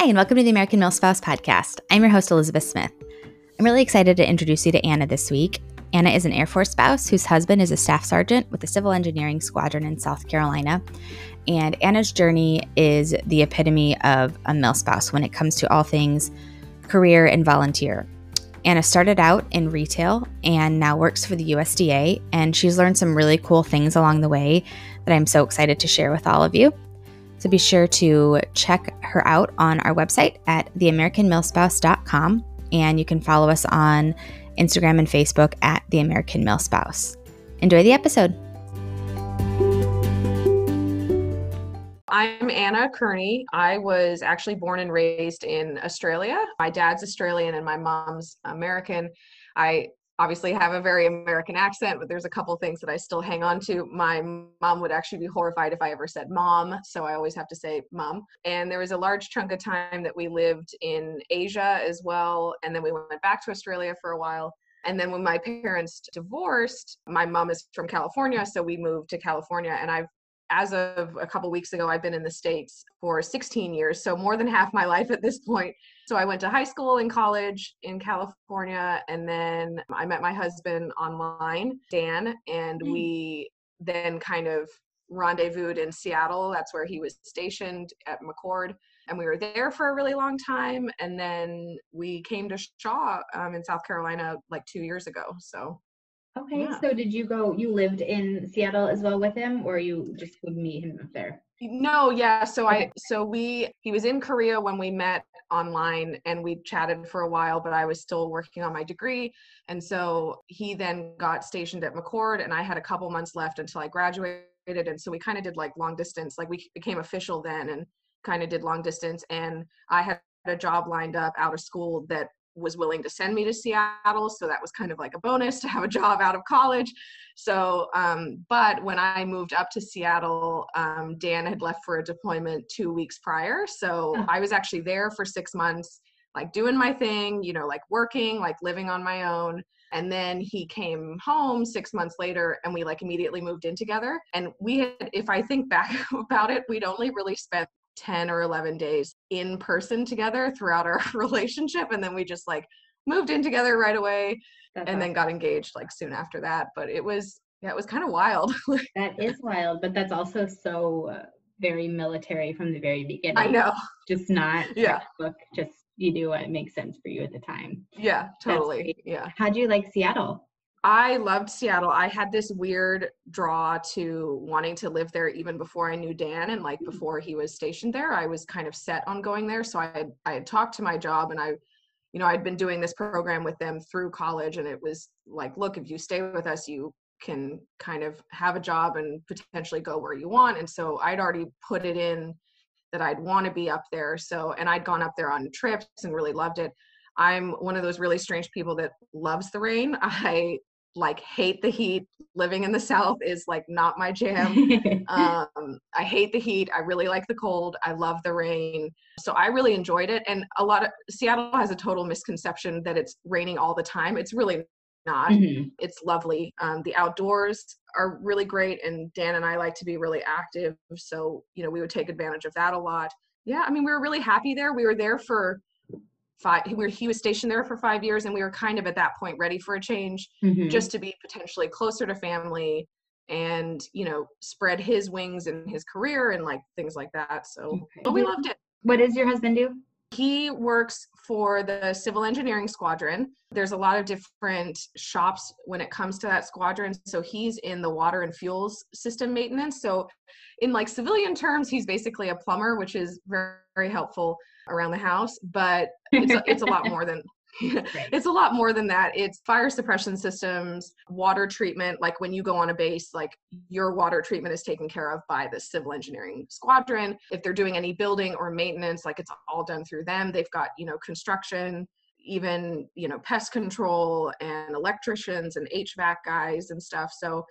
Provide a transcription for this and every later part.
Hi, and welcome to the American Milspouse Podcast. I'm your host, Elizabeth Smith. I'm really excited to introduce you to Anna this week. Anna is an Air Force spouse whose husband is a staff sergeant with the Civil Engineering Squadron in South Carolina. And Anna's journey is the epitome of a milspouse when it comes to all things career and volunteer. Anna started out in retail and now works for the USDA, and she's learned some really cool things along the way that I'm so excited to share with all of you. So be sure to check her out on our website at theamericanmilspouse.com, and you can follow us on Instagram and Facebook at The American Milspouse. Enjoy the episode. I'm Anna Kearney. I was actually born and raised in Australia. My dad's Australian and my mom's American. I obviously have a very American accent, but there's a couple things that I still hang on to. My mom would actually be horrified if I ever said mom, so I always have to say mom. And there was a large chunk of time that we lived in Asia as well, and then we went back to Australia for a while. And then when my parents divorced, my mom is from California, so we moved to California, and I've as of a couple weeks ago, I've been in the States for 16 years, so more than half my life at this point. So I went to high school and college in California, and then I met my husband online, Dan, and mm. we then kind of rendezvoused in Seattle. That's where he was stationed at McChord. And we were there for a really long time. And then we came to Shaw um, in South Carolina like two years ago. So Okay, yeah. so did you go? You lived in Seattle as well with him, or you just would meet him up there? No, yeah. So. I, so we, he was in Korea when we met online, and we chatted for a while. But I was still working on my degree, and so he then got stationed at McChord, and I had a couple months left until I graduated, and so we kind of did like long distance. Like we became official then, and kind of did long distance, and I had a job lined up out of school that was willing to send me to Seattle. So that was kind of like a bonus to have a job out of college. So, um, but when I moved up to Seattle, um, Dan had left for a deployment two weeks prior. So oh. I was actually there for six months, like doing my thing, you know, like working, like living on my own. And then he came home six months later and we like immediately moved in together. And we had, if I think back about it, we'd only really spent 10 or 11 days in person together throughout our relationship and then we just like moved in together right away that's and awesome. then got engaged like soon after that but it was yeah it was kind of wild that is wild but that's also so uh, very military from the very beginning. i know. Just not yeah. book just you do what makes sense for you at the time. Yeah totally. yeah. How'd you like seattle I loved Seattle. I had this weird draw to wanting to live there even before I knew Dan and like mm. before he was stationed there. I was kind of set on going there. So I had I had talked to my job and I you know, I'd been doing this program with them through college and it was like, look, if you stay with us, you can kind of have a job and potentially go where you want. And so I'd already put it in that I'd want to be up there. So and I'd gone up there on trips and really loved it. I'm one of those really strange people that loves the rain. I like hate the heat. Living in the south is like not my jam. Um, i hate the heat. I really like the cold. I love the rain. So i really enjoyed it. And a lot of seattle has a total misconception that it's raining all the time. It's really not. Mm-hmm. it's lovely. Um, the outdoors are really great and dan and i like to be really active. So you know we would take advantage of that a lot. Yeah i mean we were really happy there. We were there for five he, he was stationed there for five years and we were kind of at that point ready for a change mm-hmm. just to be potentially closer to family and you know spread his wings in his career and like things like that. So okay. but we loved it. What does your husband do? He works for the civil engineering squadron. There's a lot of different shops when it comes to that squadron. So he's in the water and fuels system maintenance. So in like civilian terms he's basically a plumber which is very, very helpful around the house, but it's a, it's a lot more than it's a lot more than that. It's fire suppression systems, water treatment. Like when you go on a base, like your water treatment is taken care of by the civil engineering squadron. If they're doing any building or maintenance, like it's all done through them. They've got, you know, construction, even, you know, pest control and electricians and HVAC guys and stuff. So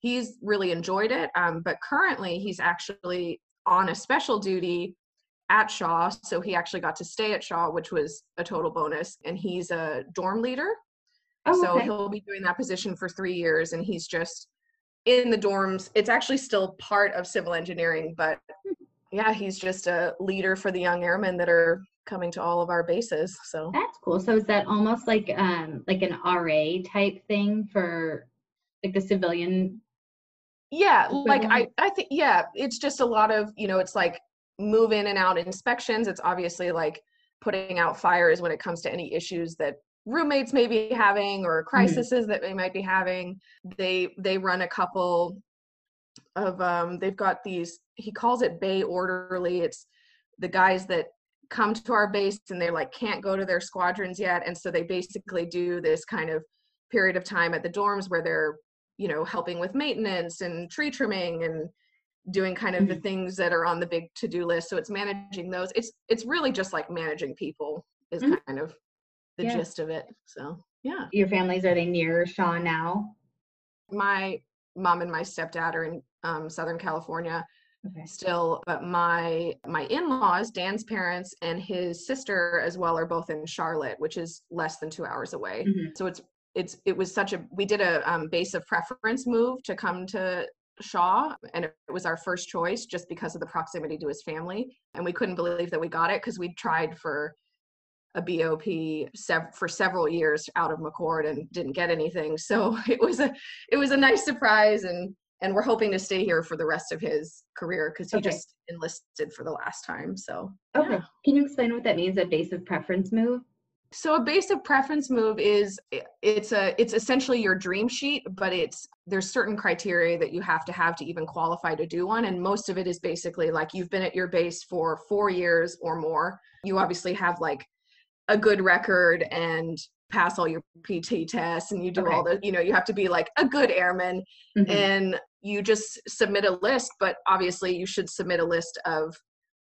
he's really enjoyed it. Um, but currently he's actually on a special duty at Shaw. So he actually got to stay at Shaw, which was a total bonus. And he's a dorm leader. Oh, so okay. he'll be doing that position for three years. And he's just in the dorms. It's actually still part of civil engineering, but yeah, he's just a leader for the young airmen that are coming to all of our bases. So that's cool. So is that almost like um like an RA type thing for like the civilian? Yeah, like I I think yeah, it's just a lot of you know it's like move in and out inspections. It's obviously like putting out fires when it comes to any issues that roommates may be having or crises mm-hmm. that they might be having. They they run a couple of um they've got these he calls it bay orderly. It's the guys that come to our base and they like can't go to their squadrons yet and so they basically do this kind of period of time at the dorms where they're you know helping with maintenance and tree trimming and doing kind of mm-hmm. the things that are on the big to-do list so it's managing those it's it's really just like managing people is mm-hmm. kind of the yeah. gist of it so yeah your families are they near shaw now my mom and my stepdad are in um, southern california okay. still but my my in-laws dan's parents and his sister as well are both in charlotte which is less than two hours away mm-hmm. so it's it's it was such a we did a um, base of preference move to come to Shaw, and it was our first choice just because of the proximity to his family. And we couldn't believe that we got it because we tried for a BOP sev- for several years out of McChord and didn't get anything. So it was a it was a nice surprise, and and we're hoping to stay here for the rest of his career because he okay. just enlisted for the last time. So okay, yeah. can you explain what that means? A base of preference move? So a base of preference move is it's a it's essentially your dream sheet, but it's there's certain criteria that you have to have to even qualify to do one and most of it is basically like you've been at your base for 4 years or more. You obviously have like a good record and pass all your PT tests and you do okay. all the you know you have to be like a good airman mm-hmm. and you just submit a list but obviously you should submit a list of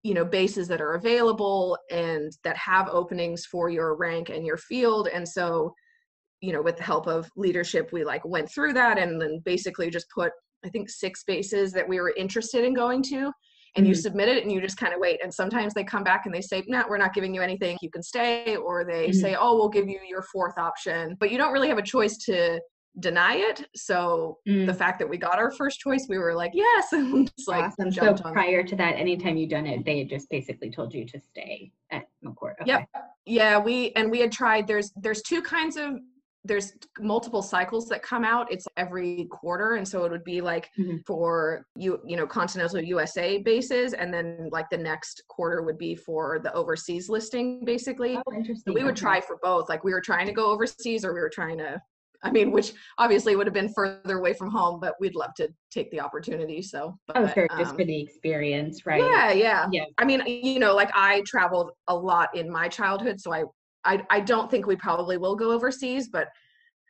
you know bases that are available and that have openings for your rank and your field. And so you know with the help of leadership we like went through that and then basically just put i think six bases that we were interested in going to. And mm-hmm. you submit it and you just kind of wait. And sometimes they come back and they say no nah, we're not giving you anything. You can stay. Or they mm-hmm. say oh we'll give you your fourth option. But you don't really have a choice to deny it. So mm. the fact that we got our first choice, we were like, yes. And like awesome. So prior to that, anytime you done it, they had just basically told you to stay at McChord. Okay. Yep. Yeah. We and we had tried. There's there's two kinds of there's multiple cycles that come out it's every quarter and so it would be like mm-hmm. for you you know continental usa bases and then like the next quarter would be for the overseas listing basically oh, interesting. So we would try for both like we were trying to go overseas or we were trying to I mean, which obviously would have been further away from home, but we'd love to take the opportunity. So, but, oh, sure, just um, for the experience, right? Yeah, yeah, yeah. I mean, you know, like I traveled a lot in my childhood, so I, I, I don't think we probably will go overseas, but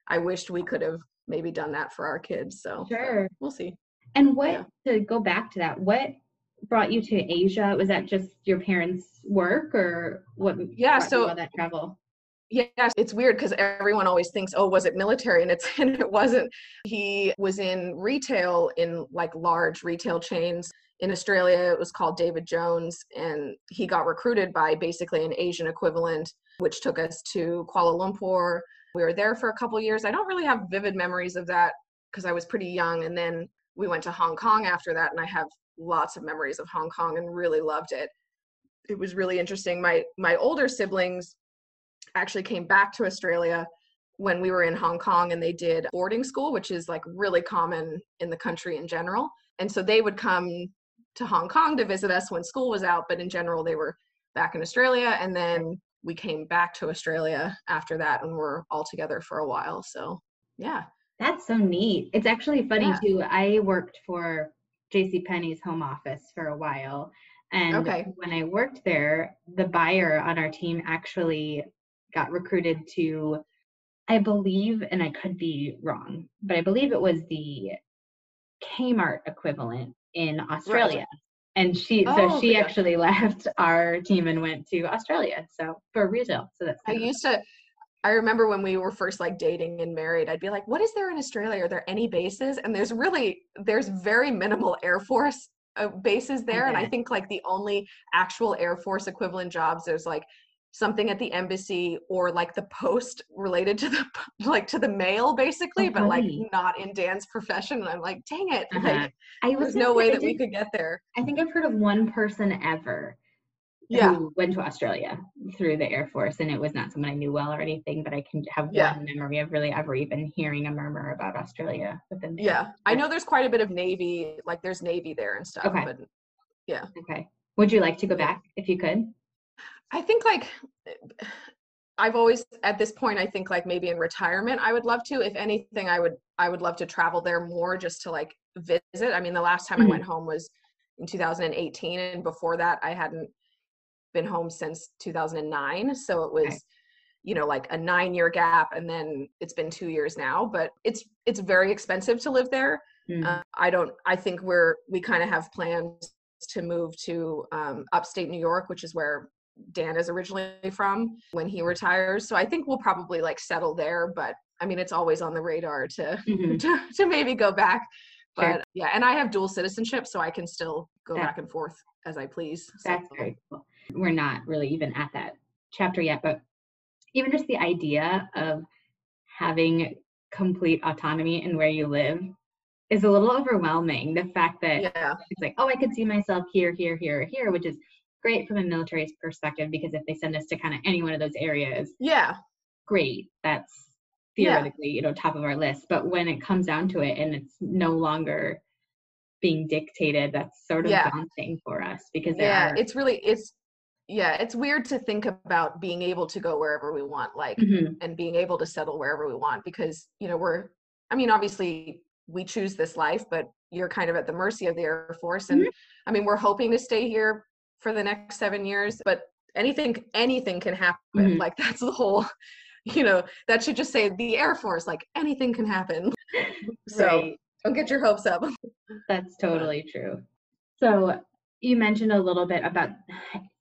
I wished we could have maybe done that for our kids. So, sure, we'll see. And what yeah. to go back to that? What brought you to Asia? Was that just your parents' work, or what? Yeah, so that travel Yes, it's weird because everyone always thinks, "Oh, was it military?" and it's and it wasn't. He was in retail in like large retail chains in Australia. It was called David Jones, and he got recruited by basically an Asian equivalent, which took us to Kuala Lumpur. We were there for a couple years. I don't really have vivid memories of that because I was pretty young, and then we went to Hong Kong after that, and I have lots of memories of Hong Kong and really loved it. It was really interesting. My my older siblings actually came back to Australia when we were in Hong Kong and they did boarding school, which is like really common in the country in general. And so they would come to Hong Kong to visit us when school was out, but in general, they were back in Australia. And then we came back to Australia after that and we're all together for a while. So, yeah. That's so neat. It's actually funny yeah. too. I worked for JC Penney's home office for a while. And okay. when I worked there, the buyer on our team actually got recruited to, I believe, and I could be wrong, but I believe it was the Kmart equivalent in Australia. Right. And she, oh, so she yeah. actually left our team and went to Australia. So for retail. So that's. I used to, I remember when we were first like dating and married, I'd be like, what is there in Australia? Are there any bases? And there's really, there's very minimal Air Force uh, bases there. Okay. And I think like the only actual Air Force equivalent jobs, there's like something at the embassy or like the post related to the like to the mail basically, oh, but like not in Dan's profession. And I'm like, dang it. Uh-huh. Like I there's no way that we could get there. I think I've heard of one person ever yeah. who went to Australia through the Air Force, and it was not someone I knew well or anything, but I can have yeah. one memory of really ever even hearing a murmur about Australia within. Yeah, I know there's quite a bit of Navy, like there's Navy there and stuff. Okay. But yeah. Okay. Would you like to go back if you could? I think like I've always at this point I think like maybe in retirement I would love to. If anything, I would I would love to travel there more just to like visit. I mean, the last time mm-hmm. I went home was in 2018, and before that I hadn't been home since 2009 so it was okay. you know like a 9 year gap and then it's been 2 years now but it's it's very expensive to live there mm. uh, i don't i think we're we kind of have plans to move to um, upstate new york which is where dan is originally from when he retires so i think we'll probably like settle there but i mean it's always on the radar to mm-hmm. to, to maybe go back but sure. yeah and i have dual citizenship so i can still go back and forth as i please that's so. very cool we're not really even at that chapter yet, but even just the idea of having complete autonomy in where you live is a little overwhelming. The fact that yeah. it's like, oh, I could see myself here, here, here, here, which is great from a military perspective because if they send us to kind of any one of those areas, yeah, great. That's theoretically, yeah. you know, top of our list. But when it comes down to it and it's no longer being dictated, that's sort of yeah. daunting for us because yeah, are, it's really it's yeah it's weird to think about being able to go wherever we want like mm-hmm. and being able to settle wherever we want because you know we're i mean obviously we choose this life but you're kind of at the mercy of the air force and mm-hmm. i mean we're hoping to stay here for the next seven years but anything anything can happen mm-hmm. like that's the whole you know that should just say the air force like anything can happen so right. don't get your hopes up that's totally true so you mentioned a little bit about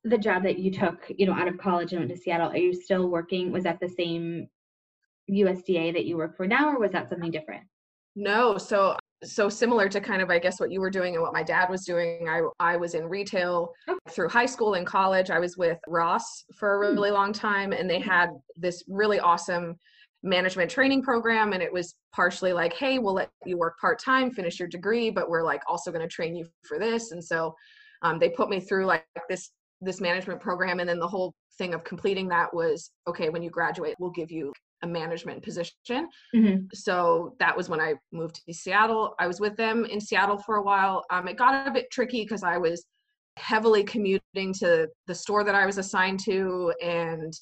the job that you took, you know, out of college and went to Seattle. Are you still working? Was that the same USDA that you work for now, or was that something different? No. So so similar to kind of I guess what you were doing and what my dad was doing. I I was in retail through high school and college. I was with Ross for a hmm. really long time, and they had this really awesome management training program and it was partially like hey we'll let you work part-time finish your degree but we're like also going to train you for this and so um, they put me through like this this management program and then the whole thing of completing that was okay when you graduate we'll give you a management position mm-hmm. so that was when i moved to seattle i was with them in seattle for a while um, it got a bit tricky because i was heavily commuting to the store that i was assigned to and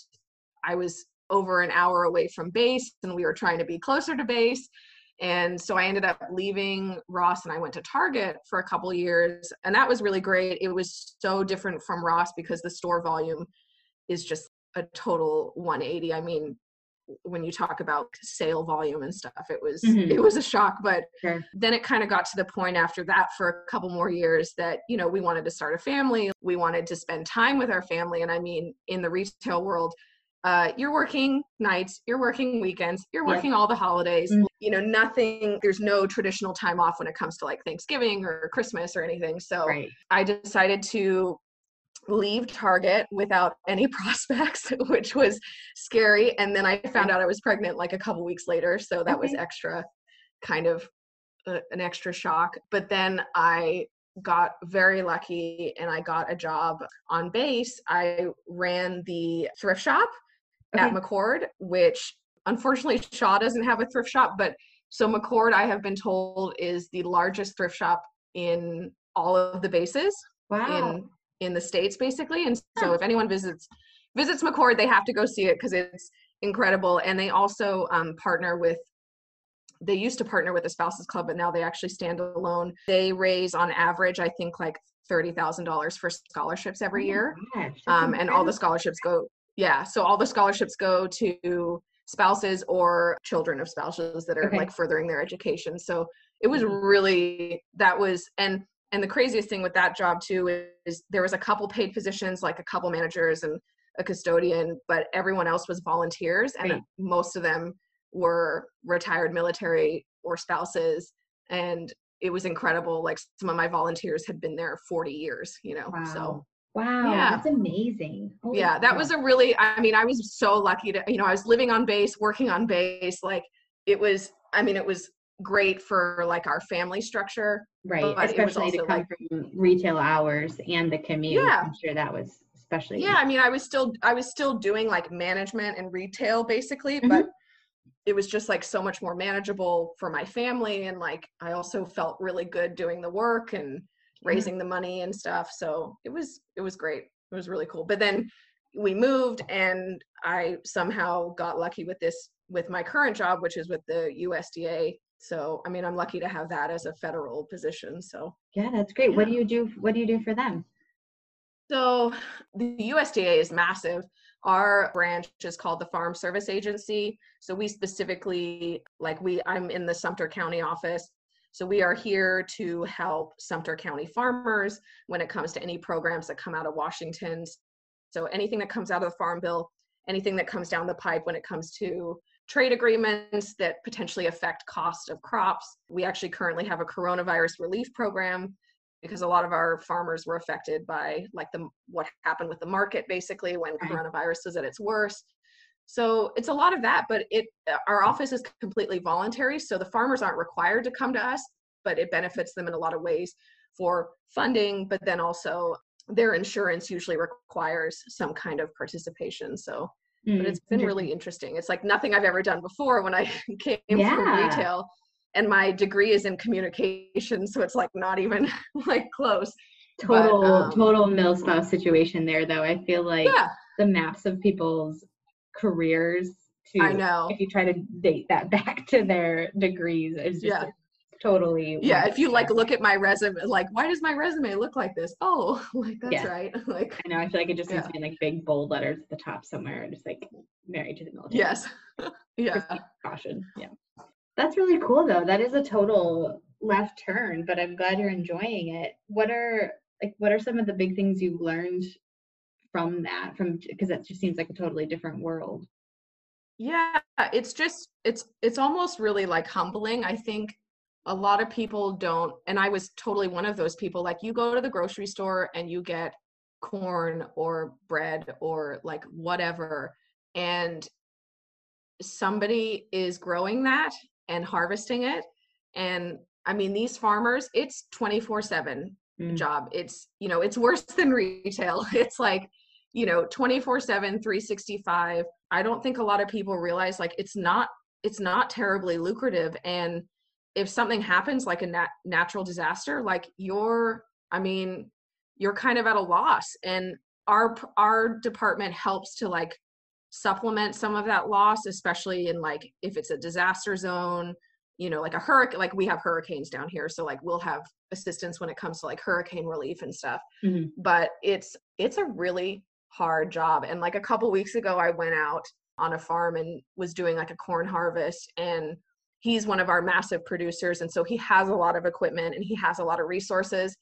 i was over an hour away from base and we were trying to be closer to base and so I ended up leaving Ross and I went to Target for a couple years. And that was really great. It was so different from Ross because the store volume is just a total 180. I mean, when you talk about sale volume and stuff, it was mm-hmm. it was a shock. But sure. then it kind of got to the point after that for a couple more years that, you know, we wanted to start a family. We wanted to spend time with our family. And I mean, in the retail world, uh, you're working nights, you're working weekends, you're working yeah. all the holidays. Mm-hmm. You know, nothing, there's no traditional time off when it comes to like Thanksgiving or Christmas or anything. So right. I decided to leave Target without any prospects, which was scary. And then I found out I was pregnant like a couple weeks later. So that okay. was extra kind of uh, an extra shock. But then I got very lucky and I got a job on base. I ran the thrift shop okay. at McChord, which unfortunately Shaw doesn't have a thrift shop, but so McChord, I have been told, is the largest thrift shop in all of the bases wow. in in the states, basically. And so if anyone visits visits mcchord they have to go see it because it's incredible. And they also um, partner with. They used to partner with the Spouses Club, but now they actually stand alone. They raise, on average, I think like thirty thousand dollars for scholarships every oh year, um, and all the scholarships go yeah so all the scholarships go to spouses or children of spouses that are okay. like furthering their education so it was really that was and and the craziest thing with that job too is, is there was a couple paid positions like a couple managers and a custodian but everyone else was volunteers and right. most of them were retired military or spouses and it was incredible like some of my volunteers had been there 40 years you know wow. so Wow, yeah. that's amazing. Holy yeah, that was a really, I mean, I was so lucky to, you know, I was living on base, working on base. Like it was, I mean, it was great for like our family structure. Right. Especially to come like, from retail hours and the commute. Yeah. I'm sure that was especially. Yeah. I mean, I was still, I was still doing like management and retail basically, mm-hmm. but it was just like so much more manageable for my family. And like, I also felt really good doing the work and, raising the money and stuff. So it was it was great. It was really cool. But then we moved and I somehow got lucky with this with my current job, which is with the USDA. So I mean I'm lucky to have that as a federal position. So yeah, that's great. Yeah. What do you do what do you do for them? So the USDA is massive. Our branch is called the Farm Service Agency. So we specifically like we I'm in the Sumter County office so we are here to help Sumter County farmers when it comes to any programs that come out of Washington. So anything that comes out of the Farm Bill, anything that comes down the pipe when it comes to trade agreements that potentially affect cost of crops. We actually currently have a coronavirus relief program because a lot of our farmers were affected by like the what happened with the market basically when coronavirus was at its worst so it's a lot of that, but it our office is completely voluntary, so the farmers aren't required to come to us, but it benefits them in a lot of ways for funding, but then also their insurance usually requires some kind of participation. So mm, but it's been really interesting. It's like nothing I've ever done before when I came yeah. from retail and my degree is in communication, so it's like not even like close. Total but, um, total milspouse situation there though. I feel like yeah. the maps of people's careers to I know if you try to date that back to their degrees is just yeah. Totally yeah if you like look at my resume like why does my resume look like this? Oh like that's yeah. right like I know I feel like it just needs to be in like big bold letters at the top somewhere and just like married to the military. Yes yeah. Caution yeah. That's really cool though. That is a total left turn but I'm glad you're enjoying it. What are like what are some of the big things you've learned from that from because that just seems like a totally different world. Yeah it's just it's it's almost really like humbling i think a lot of people don't and i was totally one of those people like you go to the grocery store and you get corn or bread or like whatever and somebody is growing that and harvesting it and i mean these farmers it's 24 7 mm. job. It's you know it's worse than retail. It's like you know 24 7 365 i don't think a lot of people realize like it's not it's not terribly lucrative and if something happens like a nat- natural disaster like you're i mean you're kind of at a loss and our our department helps to like supplement some of that loss especially in like if it's a disaster zone you know like a hurricane like we have hurricanes down here so like we'll have assistance when it comes to like hurricane relief and stuff mm-hmm. but it's it's a really hard job. And like a couple weeks ago, I went out on a farm and was doing like a corn harvest and he's one of our massive producers and so he has a lot of equipment and he has a lot of resources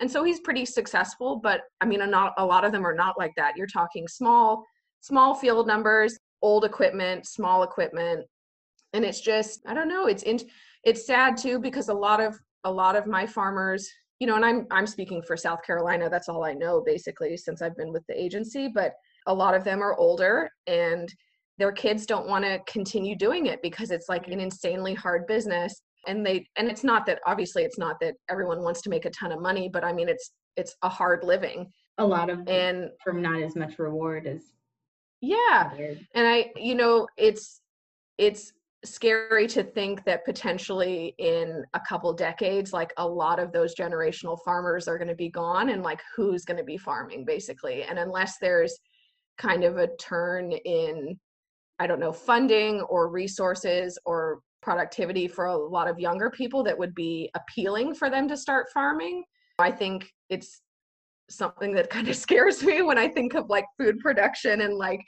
and so he's pretty successful but i mean not a lot of them are not like that you're talking small small field numbers old equipment small equipment and it's just i don't know it's in, it's sad too because a lot of a lot of my farmers you know, and I'm I'm speaking for South Carolina. That's all I know basically since I've been with the agency, but a lot of them are older and their kids don't want to continue doing it because it's like an insanely hard business and they and it's not that obviously it's not that everyone wants to make a ton of money, but I mean it's it's a hard living. A lot of and from not as much reward as yeah. And I you know, it's it's scary to think that potentially in a couple decades like a lot of those generational farmers are going to be gone and like who's going to be farming basically and unless there's kind of a turn in i don't know funding or resources or productivity for a lot of younger people that would be appealing for them to start farming. I think it's something that kind of scares me when i think of like food production and like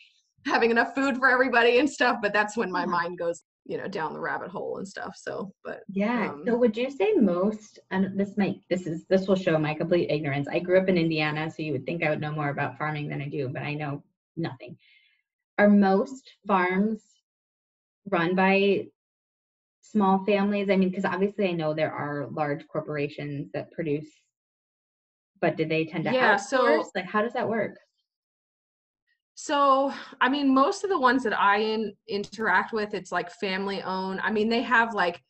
having enough food for everybody and stuff but that's when my mind goes you know down the rabbit hole and stuff so but yeah um, so would you say most and this might this is this will show my complete ignorance i grew up in indiana so you would think i would know more about farming than i do but i know nothing are most farms run by small families i mean because obviously i know there are large corporations that produce but do they tend to Yeah, outsource? so- like how does that work? So, I mean, most of the ones that I in, interact with, it's like family owned. I mean, they have like,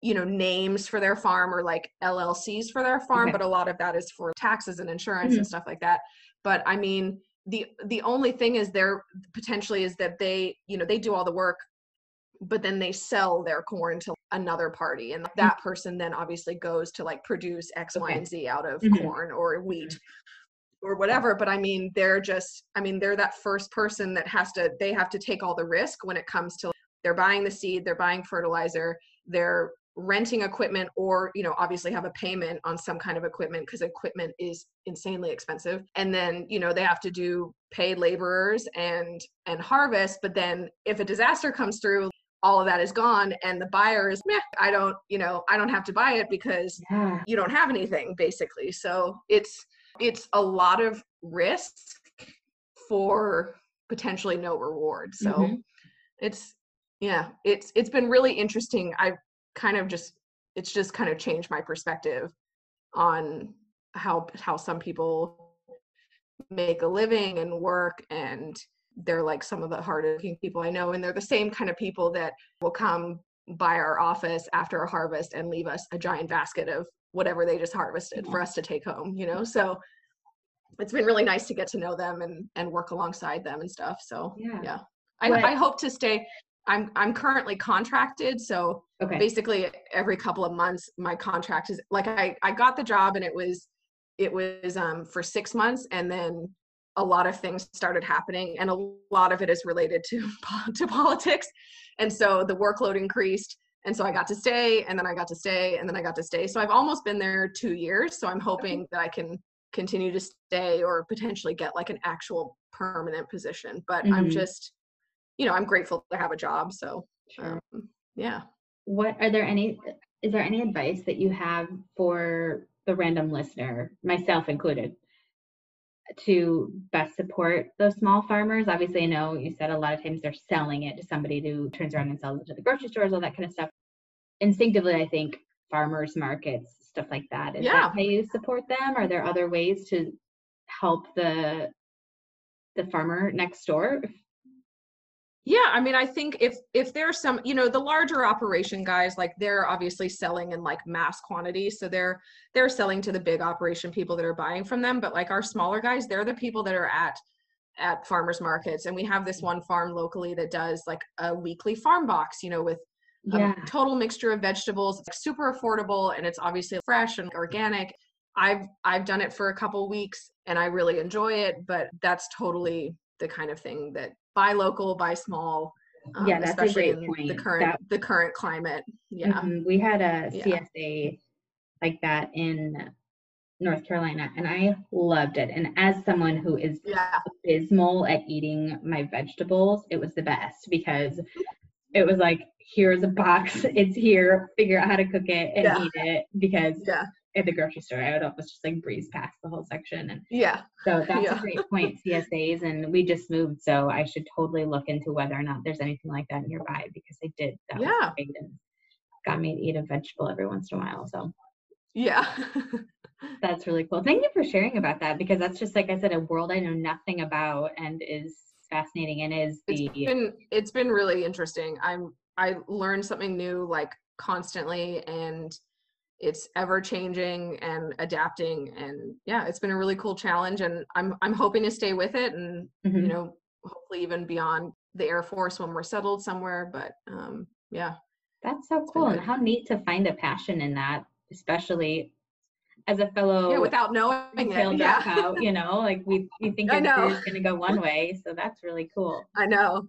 you know, names for their farm or like LLCs for their farm, Okay. but a lot of that is for taxes and insurance Mhm. and stuff like that. But I mean, the the only thing is there potentially is that they, you know, they do all the work, but then they sell their corn to another party, and that person then obviously goes to like produce X, Y, Okay. and Z out of Mhm. corn or wheat or whatever but i mean they're just i mean they're that first person that has to they have to take all the risk when it comes to they're buying the seed they're buying fertilizer they're renting equipment or you know obviously have a payment on some kind of equipment because equipment is insanely expensive and then you know they have to do paid laborers and and harvest but then if a disaster comes through all of that is gone and the buyer is Meh, i don't you know i don't have to buy it because Yeah. you don't have anything basically so it's it's a lot of risk for potentially no reward so Mhm. it's yeah it's it's been really interesting i've kind of just it's just kind of changed my perspective on how how some people make a living and work and they're like some of the hardworking people i know and they're the same kind of people that will come by our office after a harvest and leave us a giant basket of whatever they just harvested for us to take home you know? So it's been really nice to get to know them and and work alongside them and stuff so Yeah. yeah. I, I hope to stay i'm i'm currently contracted so Okay. basically every couple of months my contract is like i i got the job and it was it was um for six months and then a lot of things started happening and a lot of it is related to to politics. And so the workload increased and so i got to stay and then i got to stay and then i got to stay. So i've almost been there two years. So i'm hoping that i can continue to stay or potentially get like an actual permanent position. But i'm Mhm. just you know i'm grateful to have a job so um, yeah. What are there any is there any advice that you have for the random listener myself included to best support those small farmers? Obviously i know you said a lot of times they're selling it to somebody who turns around and sells it to the grocery stores all that kind of stuff. Instinctively i think farmers markets stuff like that is Yeah. that how you support them? Are there other ways to help the the farmer next door Yeah, I mean, I think if if there's some, you know, the larger operation guys, like they're obviously selling in like mass quantities, so they're they're selling to the big operation people that are buying from them. But like our smaller guys, they're the people that are at at farmers markets, and we have this one farm locally that does like a weekly farm box, you know, with a yeah total mixture of vegetables. It's super affordable, and it's obviously fresh and organic. I've I've done it for a couple weeks, and I really enjoy it. But that's totally the kind of thing that buy local, buy small. um, Yeah, that's a especially great in the current That- the current climate. Yeah, Mhm. We had a Yeah. CSA like that in North Carolina, and I loved it. And as someone who is yeah, abysmal at eating my vegetables, it was the best because it was like, here's a box, it's here, figure out how to cook it and Yeah. eat it. Because yeah, at the grocery store, I would almost just like breeze past the whole section. And yeah. so that's Yeah. a great point, CSAs. And we just moved, so I should totally look into whether or not there's anything like that nearby because I did. That was Yeah. and got me to eat a vegetable every once in a while. So Yeah. that's really cool. Thank you for sharing about that because that's just like I said, a world I know nothing about and is fascinating and is it's the been it's been really interesting i'm i learn something new like constantly and it's ever changing and adapting and yeah it's been a really cool challenge and i'm i'm hoping to stay with it and Mhm. you know hopefully even beyond the air force when we're settled somewhere but um yeah that's so cool and how neat to find a passion in that, especially as a fellow yeah without knowing it yeah dropout, you know, like we we think I your know. career's gonna go one way. So that's really cool. i know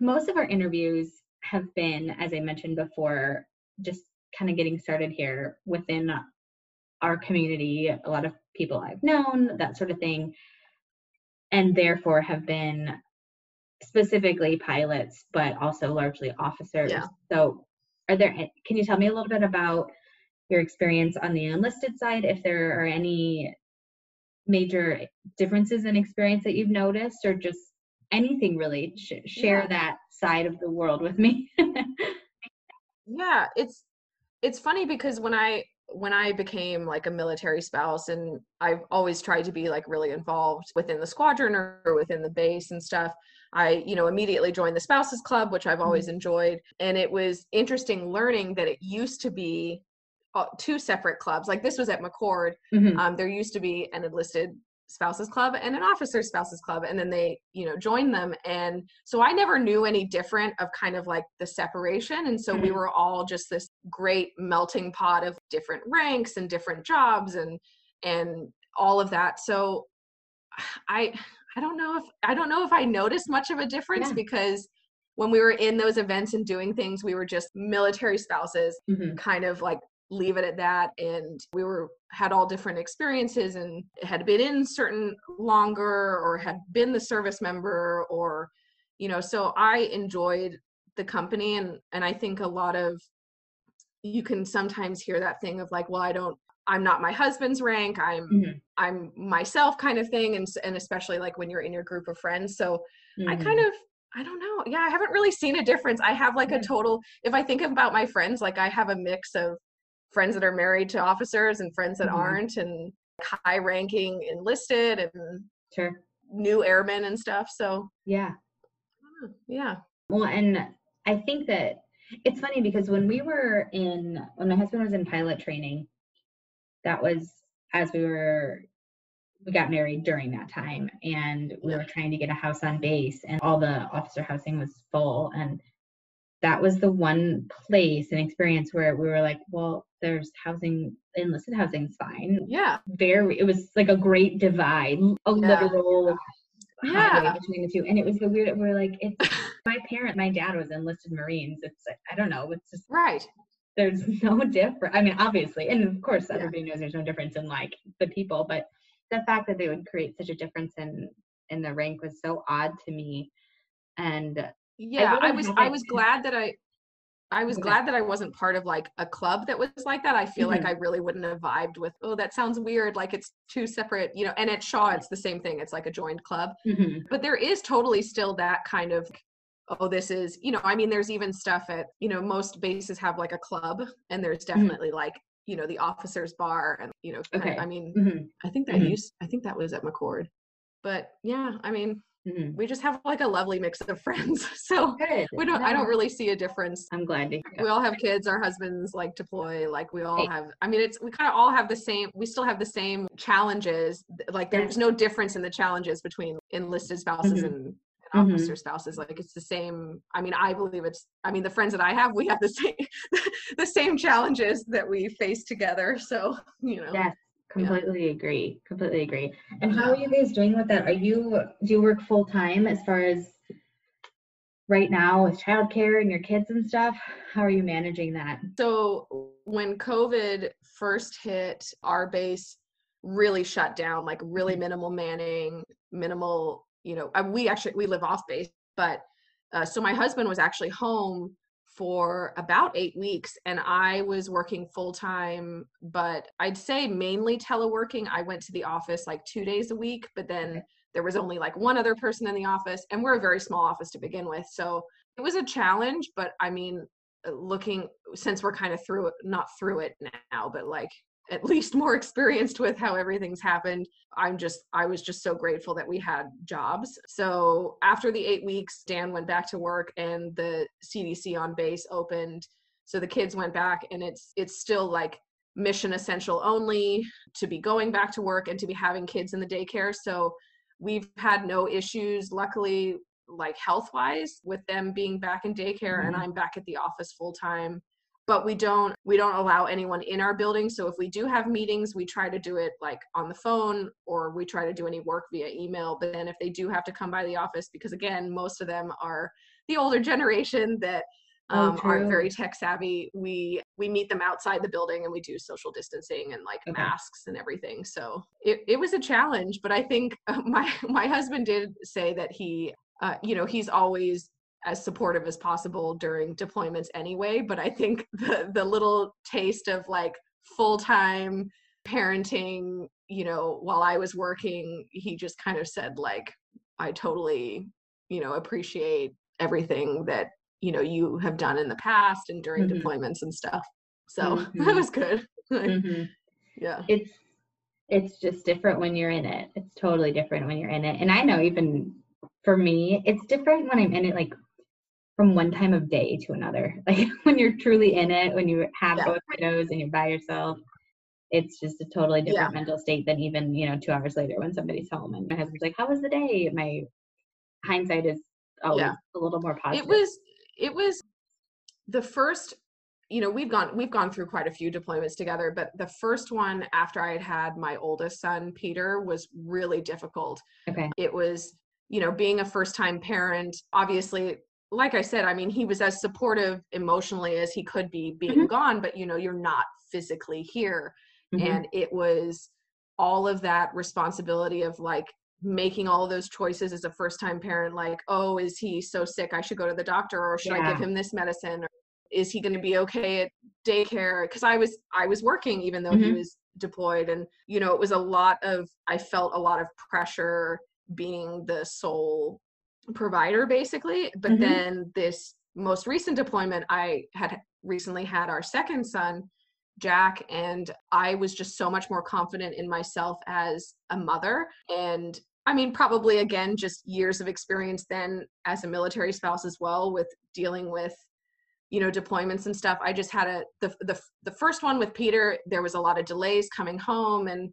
most of our interviews have been, as I mentioned before, just kind of getting started here within our community, a lot of people I've known, that sort of thing, and therefore have been specifically pilots, but also largely officers. Yeah. So, are there, eh, can you tell me a little bit about your experience on the enlisted side? If there are any major differences in experience that you've noticed, or just anything really, sh- share Yeah. that side of the world with me. yeah it's it's funny because when i when I became like a military spouse, and I've always tried to be like really involved within the squadron or, or within the base and stuff. I, you know, immediately joined the spouses club, which I've always Mm-hmm. enjoyed. And it was interesting learning that it used to be uh, two separate clubs. Like this was at McChord. Mhm. Um, there used to be an enlisted spouses club and an officer spouses club and then they you know joined them and so i never knew any different of kind of like the separation and so we Mhm. were all just this great melting pot of different ranks and different jobs and and all of that so i i don't know if i don't know if i noticed much of a difference Yeah. because when we were in those events and doing things we were just military spouses Mhm. kind of like leave it at that and we were had all different experiences and had been in certain longer or had been the service member or you know so i enjoyed the company and and i think a lot of you can sometimes hear that thing of like well i don't i'm not my husband's rank i'm Mhm. i'm myself kind of thing and and especially like when you're in your group of friends so I Mhm. kind of I don't know. Yeah, I haven't really seen a difference. I have like a total if I think about my friends, like I have a mix of friends that are married to officers and friends that Mhm. aren't and high ranking enlisted and Sure. new airmen and stuff. So Yeah. yeah. Well, and I think that it's funny because when we were in, when my husband was in pilot training, that was as we were, we got married during that time and we were trying to get a house on base and all the officer housing was full. And that was the one place and experience where we were like, well, there's housing, enlisted housing's fine. Yeah. Very, it was like a great divide, a Yeah. literal highway Yeah. between the two. And it was the weird, we're like, it's my parent, my dad was enlisted Marines. It's, like, I don't know, it's just, Right. there's no difference. I mean, obviously, and of course, Yeah. everybody knows there's no difference in like the people, but the fact that they would create such a difference in in the rank was so odd to me. And Yeah. I really was I was glad that I I was glad that I wasn't part of like a club that was like that. I feel like Mhm. I really wouldn't have vibed with, oh, that sounds weird. Like it's two separate, you know, and at Shaw, it's the same thing. It's like a joined club. mhm, but there is totally still that kind of oh this is you know i mean there's even stuff at you know most bases have like a club and there's definitely like you know the officers bar and you know of- Okay. i mean mhm, i think that Mhm. used i think that was at mcchord but yeah i mean mhm. we just have like a lovely mix of friends so good. we don't i don't really see a difference I'm glad to hear. we all have kids our husbands like deploy like we all have i mean it's we kind of all have the same we still have the same challenges like there's no difference in the challenges between enlisted spouses Mhm. and, Mhm. officer spouses like it's the same i mean i believe it's i mean the friends that i have we have the same the same challenges that we face together so you know Yes, completely agree. Completely agree. And how are you guys doing with that? Are you do you work full time as far as right now with childcare and your kids and stuff? How are you managing that? So when COVID first hit, our base really shut down, like really Mhm. minimal manning, minimal, you know, uh, we actually we live off base, but uh, so my husband was actually home for about eight weeks and I was working full time, but I'd say mainly teleworking. I went to the office like two days a week, but then there was only like one other person in the office and we're a very small office to begin with. So it was a challenge, but I mean, uh, looking since we're kind of through it not through it now but like at least more experienced with how everything's happened. I'm just i was just so grateful that we had jobs. So after the eight weeks dan went back to work and the cdc on base opened. So the kids went back and it's it's still like mission essential only to be going back to work and to be having kids in the daycare. So we've had no issues luckily like health wise with them being back in daycare and Mhm. i'm back at the office full time but we don't we don't allow anyone in our building. So if we do have meetings we try to do it like on the phone or we try to do any work via email. But then if they do have to come by the office because again most of them are the older generation that Oh, um, aren't very tech savvy we we meet them outside the building and we do social distancing and like Okay. masks and everything. So it, it was a challenge but i think my my husband did say that he uh, you know he's always as supportive as possible during deployments anyway but i think the the little taste of like full-time parenting you know while i was working he just kind of said like i totally you know appreciate everything that you know you have done in the past and during Mhm. deployments and stuff so that Mhm. was good Mhm. yeah. it's it's just different when you're in it. It's totally different when you're in it. And I know even for me, it's different when I'm in it like from one time of day to another. Like when you're truly in it, when you have Yeah. both kiddos and you're by yourself, it's just a totally different mental state than even, you know, two hours later when somebody's home and my husband's like, How was the day? My hindsight is always Yeah. a little more positive. it was it was the first you know we've gone we've gone through quite a few deployments together but the first one after i had had my oldest son peter was really difficult okay. it was you know being a first time parent obviously like i said i mean he was as supportive emotionally as he could be being Mhm. gone but you know you're not physically here Mhm. and it was all of that responsibility of like making all those choices as a first time parent like oh is he so sick i should go to the doctor or should i give him this medicine or is he going to be okay at daycare because i was i was working even though he Mhm. was deployed and you know it was a lot of i felt a lot of pressure being the sole provider basically but Mhm. then this most recent deployment i had recently had our second son Jack, and I was just so much more confident in myself as a mother. And I mean, probably again, just years of experience then as a military spouse as well with dealing with you know deployments and stuff i just had a the the, the first one with peter there was a lot of delays coming home and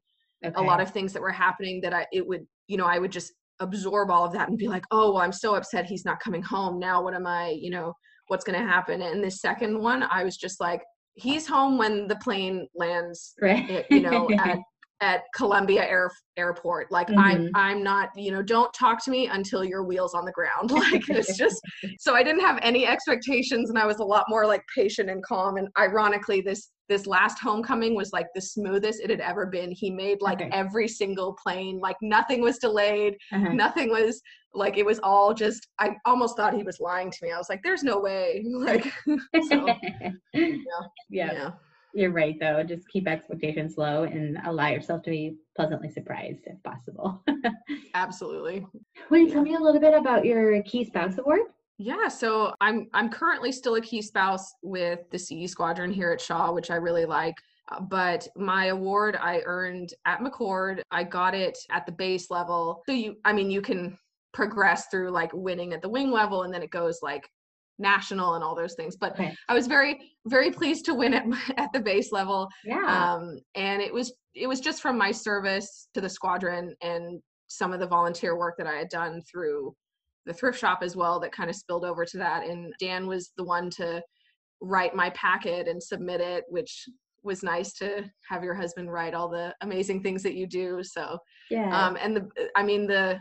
a lot of things that were happening that i it would you know i would just absorb all of that and be like oh well i'm so upset he's not coming home. Now what am i you know what's going to happen? And the second one i was just like he's home when the plane lands right. Eh, you know at at Columbia Air Airport. Like I'm Mhm. I'm not, you know, don't talk to me until your wheels on the ground. Like it's just so I didn't have any expectations and I was a lot more like patient and calm. And ironically, this this last homecoming was like the smoothest it had ever been. He made like Okay. every single plane, like nothing was delayed, Uh-huh. nothing was like it was all just I almost thought he was lying to me. I was like, there's no way. Like so, yeah. yeah. You're right, though. Just keep expectations low and allow yourself to be pleasantly surprised if possible. Absolutely. Will you tell me a little bit about your Key Spouse Award? Yeah, so I'm I'm currently still a key spouse with the CE Squadron here at Shaw, which I really like. Uh, But my award I earned at McChord, I got it at the base level. So you, I mean, you can progress through like winning at the wing level, and then it goes like national and all those things. But Okay. I was very very pleased to win it at the base level Yeah. um, and it was it was just from my service to the squadron and some of the volunteer work that I had done through the thrift shop as well that kind of spilled over to that. And Dan was the one to write my packet and submit it, which was nice to have your husband write all the amazing things that you do. So yeah. um, and the I mean the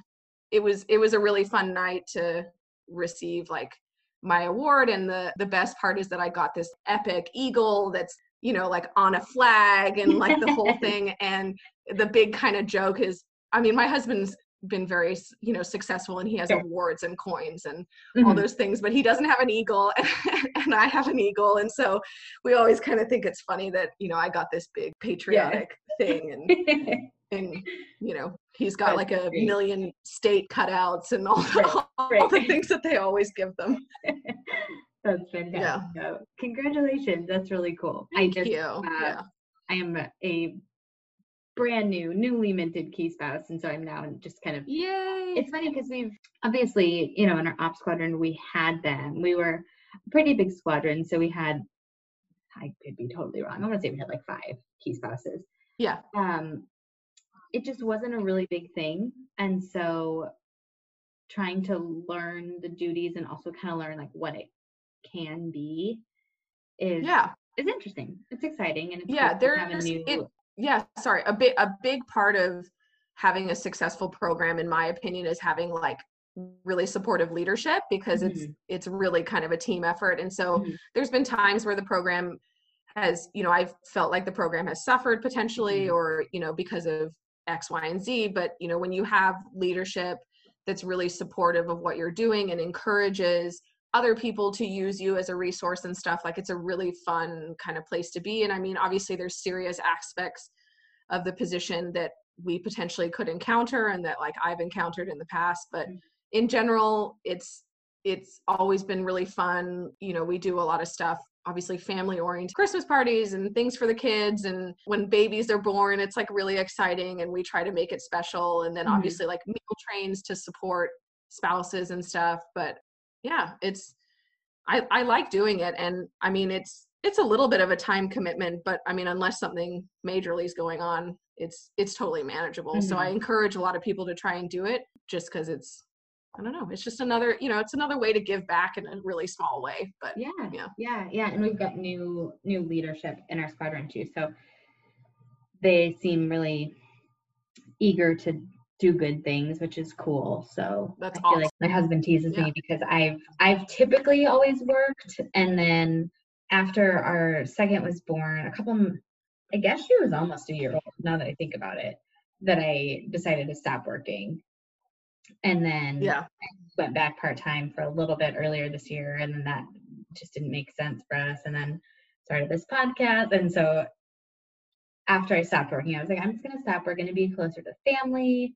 it was it was a really fun night to receive like my award and the the best part is that I got this epic eagle that's you know like on a flag and like the whole thing and the big kind of joke is I mean my husband's been very you know successful and he has Sure. awards and coins and all Mhm. those things but he doesn't have an eagle and I have an eagle and so we always kind of think it's funny that you know I got this big patriotic thing and and you know he's got That's like a great. million state cutouts and all, Right, all right. the things that they always give them That's fantastic. though. Congratulations. That's really cool. thank I just, you uh, yeah I am a- brand new, newly minted key spouse. And so I'm now just kind of yay it's funny because we've obviously, you know, in our ops squadron, we had them. We were a pretty big squadron. So we had, I could be totally wrong. I want to say we had like five key spouses. yeah Um, it just wasn't a really big thing. And so trying to learn the duties and also kind of learn like what it can be is yeah is interesting. It's exciting and it's Yeah, cool to have a there's- new it- yeah sorry a big a big part of having a successful program in my opinion is having like really supportive leadership because it's Mhm. it's really kind of a team effort and so Mhm. there's been times where the program has you know i've felt like the program has suffered potentially Mhm. or you know because of x y and z but you know when you have leadership that's really supportive of what you're doing and encourages other people to use you as a resource and stuff like it's a really fun kind of place to be and i mean obviously there's serious aspects of the position that we potentially could encounter and that like i've encountered in the past but Mhm. in general it's it's always been really fun you know we do a lot of stuff obviously family oriented Christmas parties and things for the kids. And when babies are born, it's like really exciting and we try to make it special. And then Mhm. obviously like meal trains to support spouses and stuff. But yeah, it's, I, I like doing it. And I mean, it's, it's a little bit of a time commitment, but I mean, unless something majorly is going on, it's, it's totally manageable. So I encourage a lot of people to try and do it just because it's, I don't know, it's just another, you know, it's another way to give back in a really small way. But Yeah, Yeah. yeah, yeah. And we've got new new leadership in our squadron too. So they seem really eager to do good things, which is cool. So That's I feel like my husband teases Yeah. me because I've I've typically always worked, and then after our second was born, a couple, I guess she was almost a year old. Now that I think about it, that I decided to stop working, and then yeah. went back part time for a little bit earlier this year, and then that just didn't make sense for us. And then started this podcast, and so after I stopped working, I was like, I'm just gonna stop. We're gonna be closer to family.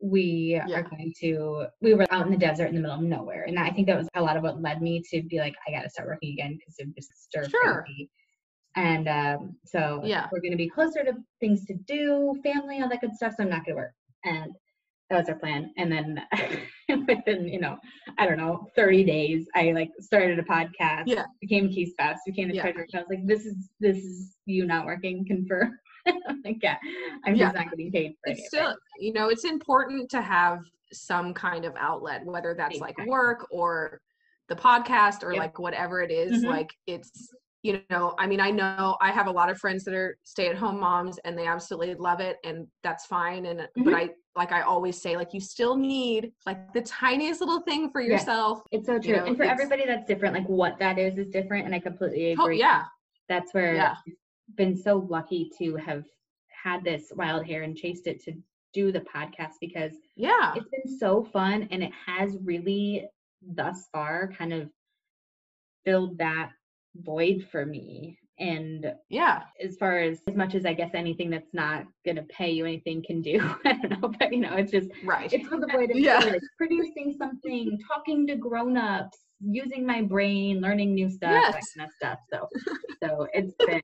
We Yeah. are going to. We were out in the desert in the middle of nowhere, and I think that was a lot of what led me to be like, I got to start working again because it was stir Sure. crazy. And um, so Yeah. we're going to be closer to things to do, family, all that good stuff. So I'm not going to work. And that was our plan. And then within, you know, I don't know, 30 days, I like started a podcast, Yeah. became Key Spouse, became the Yeah. treasurer. I was like, this is this is you not working, confirm. I'm like, yeah, I'm Yeah. just not getting paid for It's it. still, you know, it's important to have some kind of outlet, whether that's like work or the podcast or like whatever it is. Mhm. Like it's, you know, I mean, I know I have a lot of friends that are stay at home moms and they absolutely love it and that's fine. And, Mhm. but I, like I always say, like you still need like the tiniest little thing for yourself. It's so you true. know, and for everybody that's different, like what that is is different. And I completely Oh, agree. yeah. That's where Yeah. I've been so lucky to have had this wild hair and chased it to do the podcast because Yeah. it's been so fun and it has really thus far kind of filled that void for me and Yeah. as far as as much as i guess anything that's not going to pay you anything can do i don't know but you know it's just Right. it's the void of Yeah. like producing something talking to grown-ups using my brain learning new stuff that kind of stuff so so it's been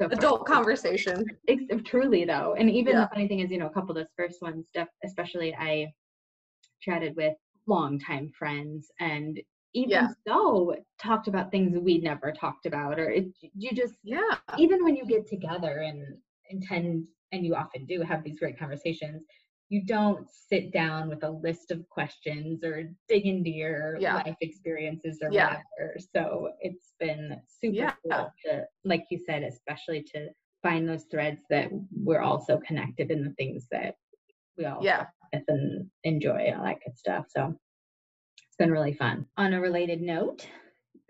so Adult so conversation. Ex- truly though and even Yeah. the funny thing is you know a couple of those first ones stuff especially i chatted with longtime friends and even Yeah. so talked about things we never talked about or it, you just Yeah. even when you get together and intend and you often do have these great conversations you don't sit down with a list of questions or dig into your Yeah. life experiences or Yeah. whatever so it's been super Yeah. cool to like you said especially to find those threads that we're also connected in the things that we all Yeah. and enjoy all that good stuff so been really fun on a related note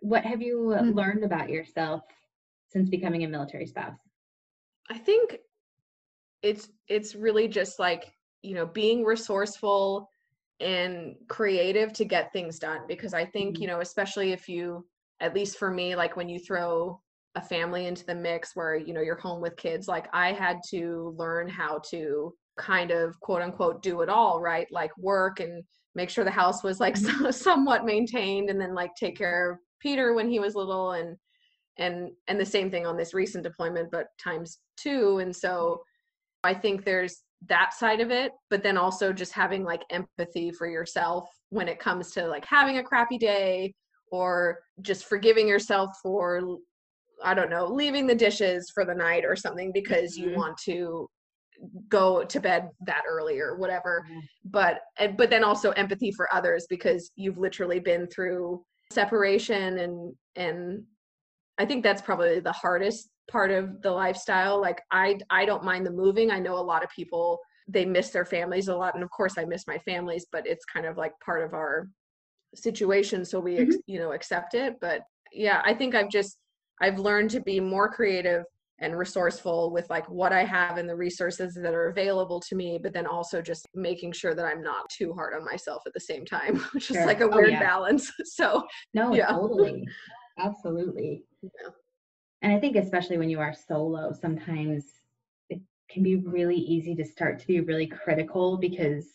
what have you Mhm. learned about yourself since becoming a military spouse I think it's it's really just like you know being resourceful and creative to get things done because I think Mhm. you know especially if you at least for me like when you throw a family into the mix where you know you're home with kids like I had to learn how to kind of quote unquote do it all right like work and make sure the house was like so, somewhat maintained and then like take care of Peter when he was little and and and the same thing on this recent deployment but times two and so i think there's that side of it but then also just having like empathy for yourself when it comes to like having a crappy day or just forgiving yourself for i don't know leaving the dishes for the night or something because you Mhm. want to go to bed that early or whatever Mhm. but but then also empathy for others because you've literally been through separation and and I think that's probably the hardest part of the lifestyle. Like I I don't mind the moving. I know a lot of people they miss their families a lot and of course I miss my families, but it's kind of like part of our situation so we ex- you know accept it, but yeah, I think I've just I've learned to be more creative and resourceful with like what I have and the resources that are available to me, but then also just making sure that I'm not too hard on myself at the same time, which is like a Oh, weird yeah. balance. So No, Yeah. totally. Absolutely. Yeah. And I think especially when you are solo, sometimes it can be really easy to start to be really critical because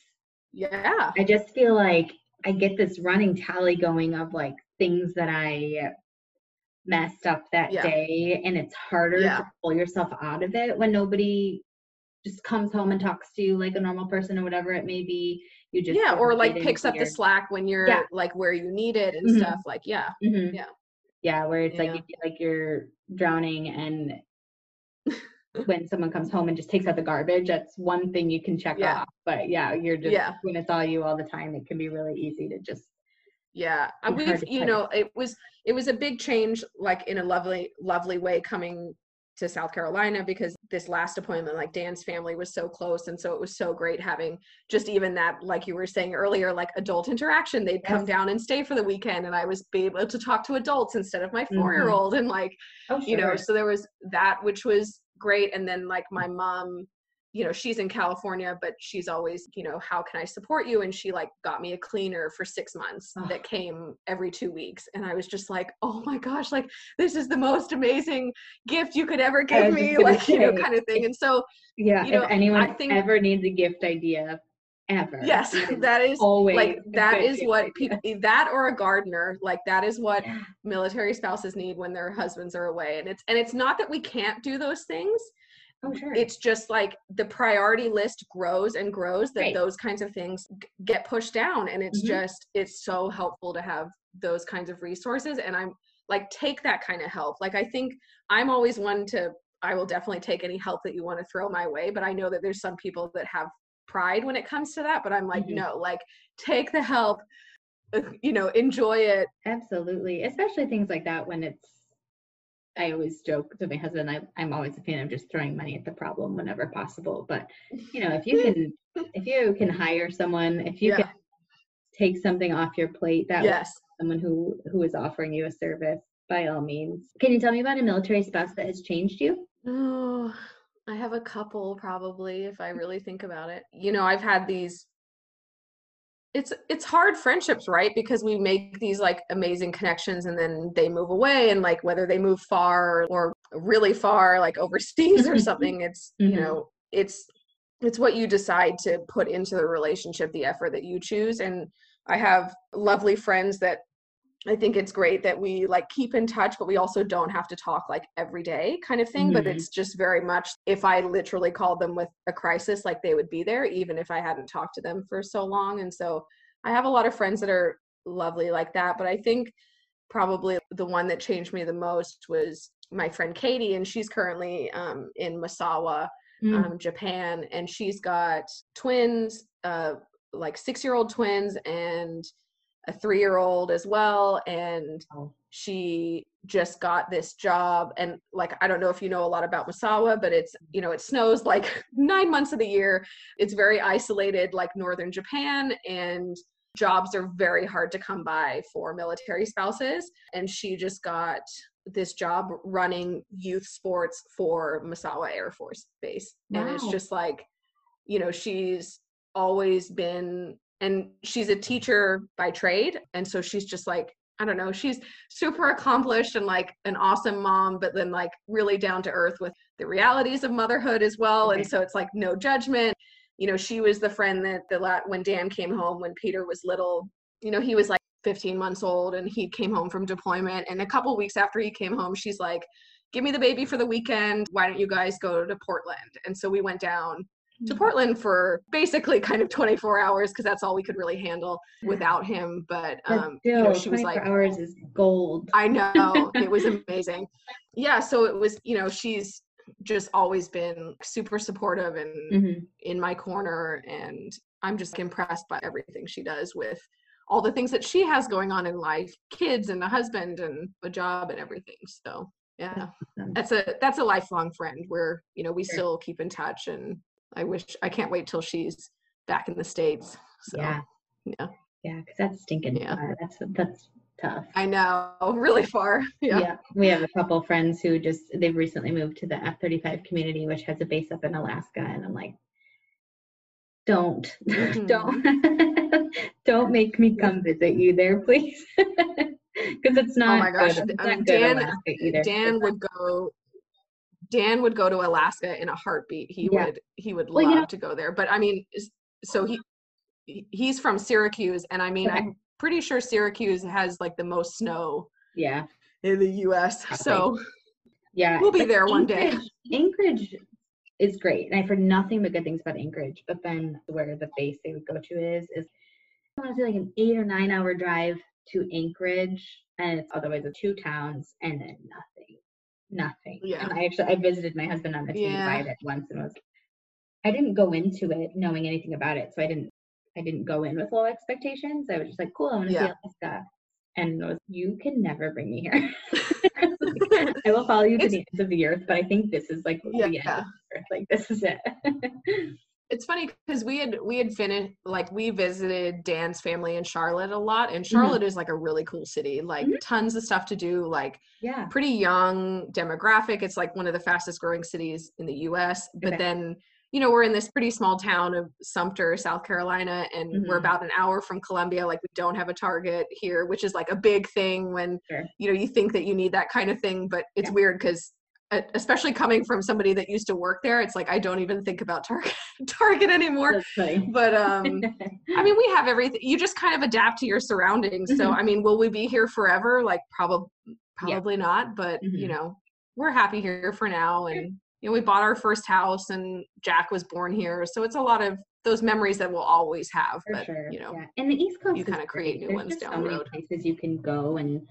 yeah. I just feel like I get this running tally going of like things that I messed up that Yeah. day and it's harder Yeah. to pull yourself out of it when nobody just comes home and talks to you like a normal person or whatever it may be you just yeah or like picks up the slack when you're Yeah. like where you need it and Mhm. stuff like yeah Mhm. yeah. yeah where it's like you feel like you're drowning and when someone comes home and just takes out the garbage that's one thing you can check Yeah. off but yeah you're just Yeah. when it's all you all the time it can be really easy to just yeah we've you know it was it was a big change like in a lovely lovely way coming to south carolina because this last appointment like dan's family was so close and so it was so great having just even that like you were saying earlier like adult interaction. They'd come Yes. down and stay for the weekend and i was be able to talk to adults instead of my four year old and like oh you know so there was that which was great and then like my mom you know she's in california but she's always you know how can i support you? And she like got me a cleaner for six months Oh. that came every two weeks. And i was just like oh my gosh like this is the most amazing gift you could ever give me like you know kind of thing. And so yeah you know, if anyone I think- ever needs a gift idea ever yes is that is always like that is what people that or a gardener like that is what Yeah. military spouses need when their husbands are away. And it's and it's not that we can't do those things oh sure it's just like the priority list grows and grows that Right. those kinds of things g- get pushed down and it's Mhm. just it's so helpful to have those kinds of resources and i'm like take that kind of help like i think i'm always one to i will definitely take any help that you want to throw my way but i know that there's some people that have pride when it comes to that but i'm like Mhm. no like take the help uh, you know enjoy it Absolutely, especially things like that when it's. I always joke to my husband. I, I'm always a fan of just throwing money at the problem whenever possible. But you know, if you can, if you can hire someone, if you Yeah. can take something off your plate, that yes someone who who is offering you a service, by all means. Can you tell me about a military spouse that has changed you? Oh, I have a couple probably if I really think about it. You know, I've had these it's it's hard friendships, right? Because we make these like amazing connections and then they move away and like whether they move far or really far like overseas or something, it's Mhm. you know, it's it's what you decide to put into the relationship, the effort that you choose and I have lovely friends that I think it's great that we like keep in touch, but we also don't have to talk like every day kind of thing. But Mhm. it's just very much if I literally called them with a crisis, like they would be there, even if I hadn't talked to them for so long. And so I have a lot of friends that are lovely like that. But I think probably the one that changed me the most was my friend Katie, and she's currently um, in Misawa, Mm. um, Japan, and she's got twins, uh, like six year old twins, and a three year old as well. And Oh. she just got this job. And like, I don't know if you know a lot about Misawa, but it's, you know, it snows like nine months of the year. It's very isolated, like northern Japan. And jobs are very hard to come by for military spouses. And she just got this job running youth sports for Misawa Air Force Base. And it's just like, you know, she's always been, and she's a mm-hmm. teacher by trade. And so she's just like, I don't know, she's super accomplished and like an awesome mom, but then like really down to earth with the realities of motherhood as well. And so it's like no judgment. You know, she was the friend that the la- when Dan came home when Peter was little, you know, he was like 15 months old and he came home from deployment. And a couple weeks after he came home, she's like, give me the baby for the weekend. Why don't you guys go to Portland? And so we went down to Mm. Portland for basically kind of 24 hours because that's all we could really handle without him. But um, still, you know, she was like, hours is gold. I know it was amazing. Yeah, so it was, you know, she's just always been super supportive and Mhm. in my corner and I'm just impressed by everything she does with all the things that she has going on in life, kids and a husband and a job and everything. So, yeah. That's a that's a lifelong friend where, you know, we Sure. still keep in touch and I wish I can't wait till she's back in the states. So, yeah, yeah. yeah, because that's stinking Yeah. far. That's that's tough. I know, really far. Yeah. yeah. we have a couple friends who just they've recently moved to the F-35 community, which has a base up in Alaska, and I'm like, don't, Mhm. don't, don't make me come visit you there, please, because it's not. Oh my gosh, good. Um, Dan-. Dan would go Dan would go to Alaska in a heartbeat. He Yeah. would he would Well, love you know- to go there. But I mean so he he- he's from Syracuse and I mean Okay. I'm pretty sure Syracuse has like the most snow yeah, in the US. So yeah, we'll be but there one day. Anchorage- Anchorage is great, and I've heard nothing but good things about Anchorage. But then where the base they would go to is is I want to say like an eight or nine hour drive to Anchorage, and it's otherwise the two towns, and then nothing, nothing. Yeah. And I actually I visited my husband on the team Yeah. by it once, and was I didn't go into it knowing anything about it, so I didn't I didn't go in with low expectations. I was just like, cool, I want to Yeah. see Alaska. And it was, you can never bring me here. I will follow you to It's- the ends of the earth, but I think this is like the end of Yeah. the earth. Like this is it. it's funny because we had we had finished like we visited Dan's family in Charlotte a lot, and Charlotte is like a really cool city, like Mhm. tons of stuff to do, like yeah. pretty young demographic. It's like one of the fastest growing cities in the US. But Okay. then, you know, we're in this pretty small town of Sumter, South Carolina, and we're Mhm. about an hour from Columbia. Like we don't have a Target here, which is like a big thing when Sure. you know you think that you need that kind of thing, but it's Yeah. weird because especially coming from somebody that used to work there, it's like I don't even think about Target Target anymore. But um I mean, we have everything. You just kind of adapt to your surroundings. So, Mhm. I mean, will we be here forever? Like, probably, Yeah. probably not. But you Mhm. know, we're happy here for now. And you know, we bought our first house, and Jack was born here. So it's a lot of those memories that we'll always have. For but sure. you know, yeah. And the East Coast you kinda create great. new There's ones down so the many road. places you can go and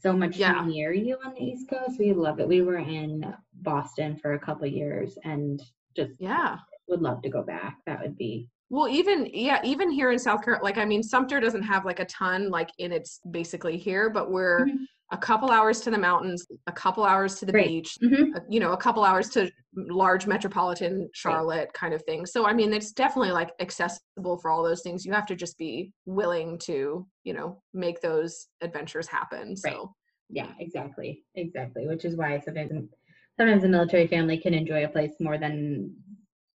so much Yeah. near you on the East Coast. We love it. We were in Boston for a couple years and just yeah. would love to go back. That would be Well, even yeah, even here in South Carolina, like I mean, Sumter doesn't have like a ton like in its basically here, but we're Mhm. A couple hours to the mountains, a couple hours to the Right. beach, Mhm. a- you know, a couple hours to large metropolitan Charlotte kind of thing. So I mean, it's definitely like accessible for all those things. You have to just be willing to, you know, make those adventures happen. Right. So Yeah, exactly. Exactly. Which is why sometimes sometimes a military family can enjoy a place more than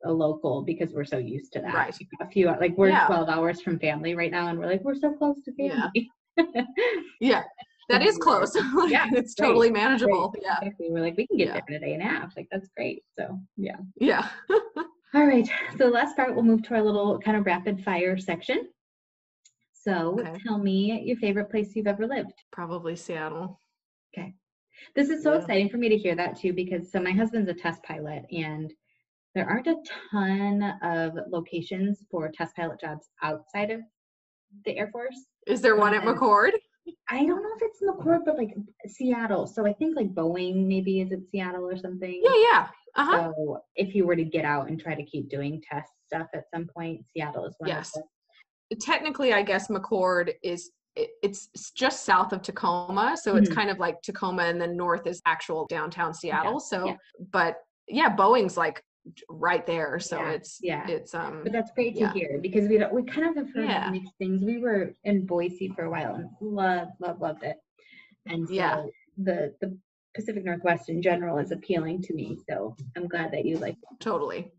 a local because we're so used to that. Right. A few like we're Yeah. 12 hours from family right now and we're like we're so close to Yeah. family. yeah, that is close. Like, Yeah, it's right, totally manageable. Yeah, Exactly. We're like we can get Yeah. there in a day and a half. Like that's great. So yeah. yeah. All right. So the last part we'll move to our little kind of rapid fire section. So Okay. tell me your favorite place you've ever lived. Probably Seattle. Okay. This is so Yeah. exciting for me to hear that too, because so my husband's a test pilot and there aren't a ton of locations for test pilot jobs outside of the Air Force. Is there one at Okay. McChord? I don't know if it's in the McChord, but like Seattle. So I think like Boeing maybe is it Seattle or something. Yeah, yeah. Uh huh. So if you were to get out and try to keep doing test stuff at some point, Seattle is one Yes. technically i guess mcchord is it, it's just south of tacoma so it's Mhm. kind of like tacoma and then north is actual downtown seattle so yeah. but yeah boeing's like right there so Yeah, it's yeah. it's um But that's great to Yeah. hear because we don't, we kind of have heard Yeah. mixed things. We were in Boise for a while and loved, loved, loved it. And so Yeah. the the Pacific Northwest in general is appealing to me. So I'm glad that you like, it, totally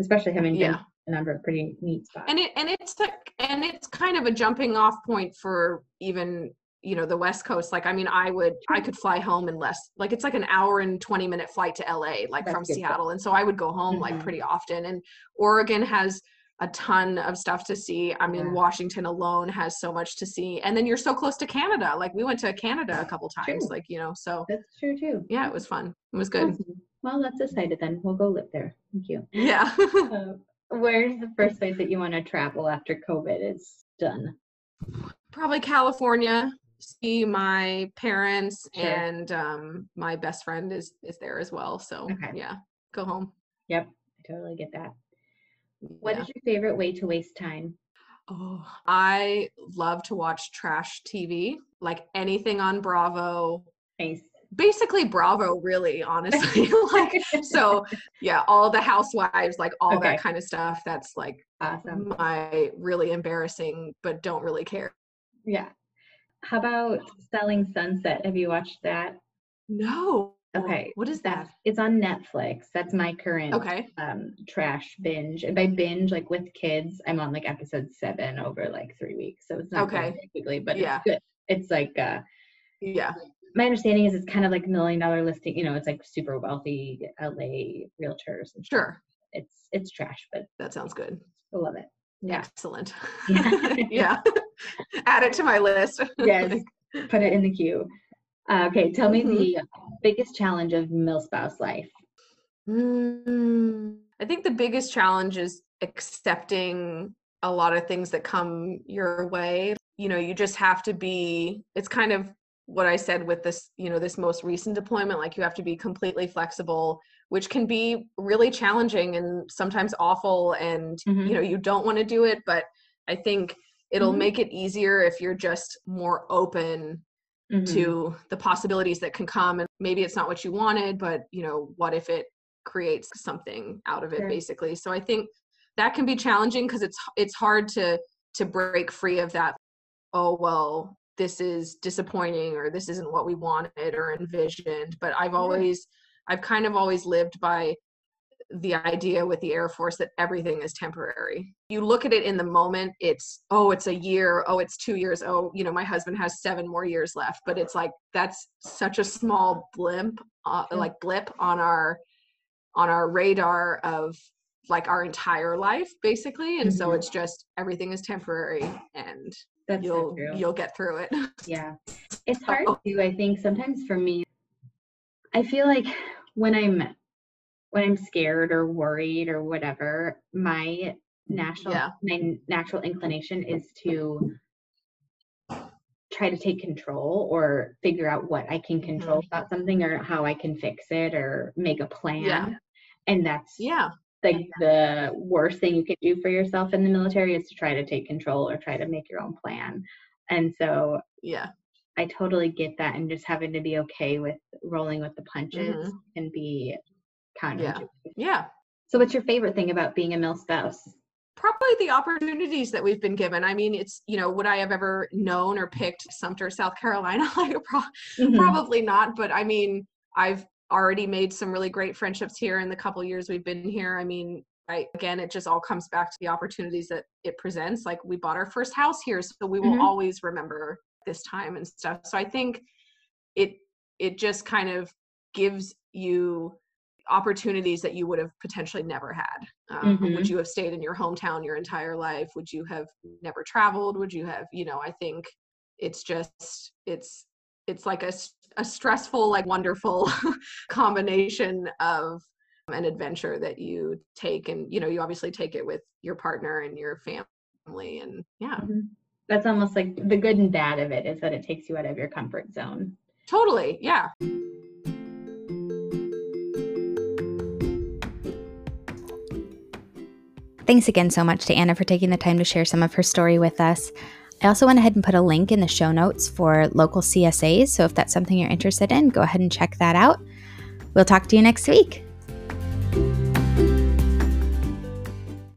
especially having been yeah a number of pretty neat spots. and it and it's a, and it's kind of a jumping off point for even you know the west coast like i mean i would i could fly home in less like it's like an hour and 20 minute flight to la like That's from stuff. seattle and so i would go home like Mhm. pretty often and oregon has a ton of stuff to see i mean Yeah. washington alone has so much to see and then you're so close to canada like we went to canada a couple times True. like you know so That's true too. yeah it was fun it was good Awesome. Well, that's decided then. We'll go live there. Thank you. yeah Uh, where's the first place that you want to travel after COVID is done? probably California. See my parents Sure. and um, my best friend is is there as well. So Okay. yeah, go home. Yep, I totally get that. What is Yeah. your favorite way to waste time? Oh, I love to watch trash TV, like anything on Bravo. Nice. Basically Bravo, really, honestly. like so, yeah, all the housewives, like all Okay. that kind of stuff. That's like Awesome. my really embarrassing, but don't really care. Yeah. How about Selling Sunset? Have you watched that? No. Okay. What is that? It's on Netflix. That's my current Okay. um trash binge. And by binge, like with kids, I'm on like episode seven over like three weeks. So it's not Okay. quickly, but Yeah. it's good. It's like uh Yeah. my understanding is it's kind of like million dollar listing, you know, it's like super wealthy LA realtors and. Sure. It's it's trash, but That sounds good. I love it. Yeah. Excellent. Yeah. yeah. Add it to my list. Yes. Put it in the queue. Uh, okay, tell me Mhm. the biggest challenge of milspouse life. Mm, I think the biggest challenge is accepting a lot of things that come your way. You know, you just have to be, it's kind of what I said with this, you know, this most recent deployment, like you have to be completely flexible, which can be really challenging and sometimes awful. And, Mhm. you know, you don't want to do it, but I think it'll Mhm. make it easier if you're just more open Mhm. to the possibilities that can come and maybe it's not what you wanted but you know what if it creates something out of it Sure. basically so i think that can be challenging because it's it's hard to to break free of that oh well this is disappointing or this isn't what we wanted or envisioned but i've always i've kind of always lived by the idea with the air force that everything is temporary you look at it in the moment it's oh it's a year oh it's two years oh you know my husband has seven more years left but it's like that's such a small blimp uh, like blip on our on our radar of like our entire life basically and so Mhm. it's just everything is temporary and That's you'll true. you'll get through it Yeah. It's hard Oh. too, I think, sometimes for me. I feel like when I'm when I'm scared or worried or whatever, my natural Yeah. my natural inclination is to try to take control or figure out what I can control about something or how I can fix it or make a plan. And that's yeah like the worst thing you can do for yourself in the military is to try to take control or try to make your own plan. And so yeah I totally get that, and just having to be okay with rolling with the punches Mhm. can be counterintuitive. yeah So, what's your favorite thing about being a milspouse? probably the opportunities that we've been given. I mean, it's, you know, would I have ever known or picked Sumter, South Carolina? like, pro- Mhm. probably not. But I mean, I've already made some really great friendships here in the couple years we've been here. I mean, I, again, it just all comes back to the opportunities that it presents. Like, we bought our first house here, so we will Mhm. always remember this time and stuff. So I think it it just kind of gives you opportunities that you would have potentially never had. Um, Mhm. Would you have stayed in your hometown your entire life? Would you have never traveled? Would you have, you know, I think it's just, it's, it's like a, a stressful, like wonderful combination of an adventure that you take. And, you know, you obviously take it with your partner and your family. And yeah, Mhm. That's almost like the good and bad of it is that it takes you out of your comfort zone. totally. Yeah. Thanks again so much to Anna for taking the time to share some of her story with us. I also went ahead and put a link in the show notes for local CSAs, so if that's something you're interested in, go ahead and check that out. We'll talk to you next week.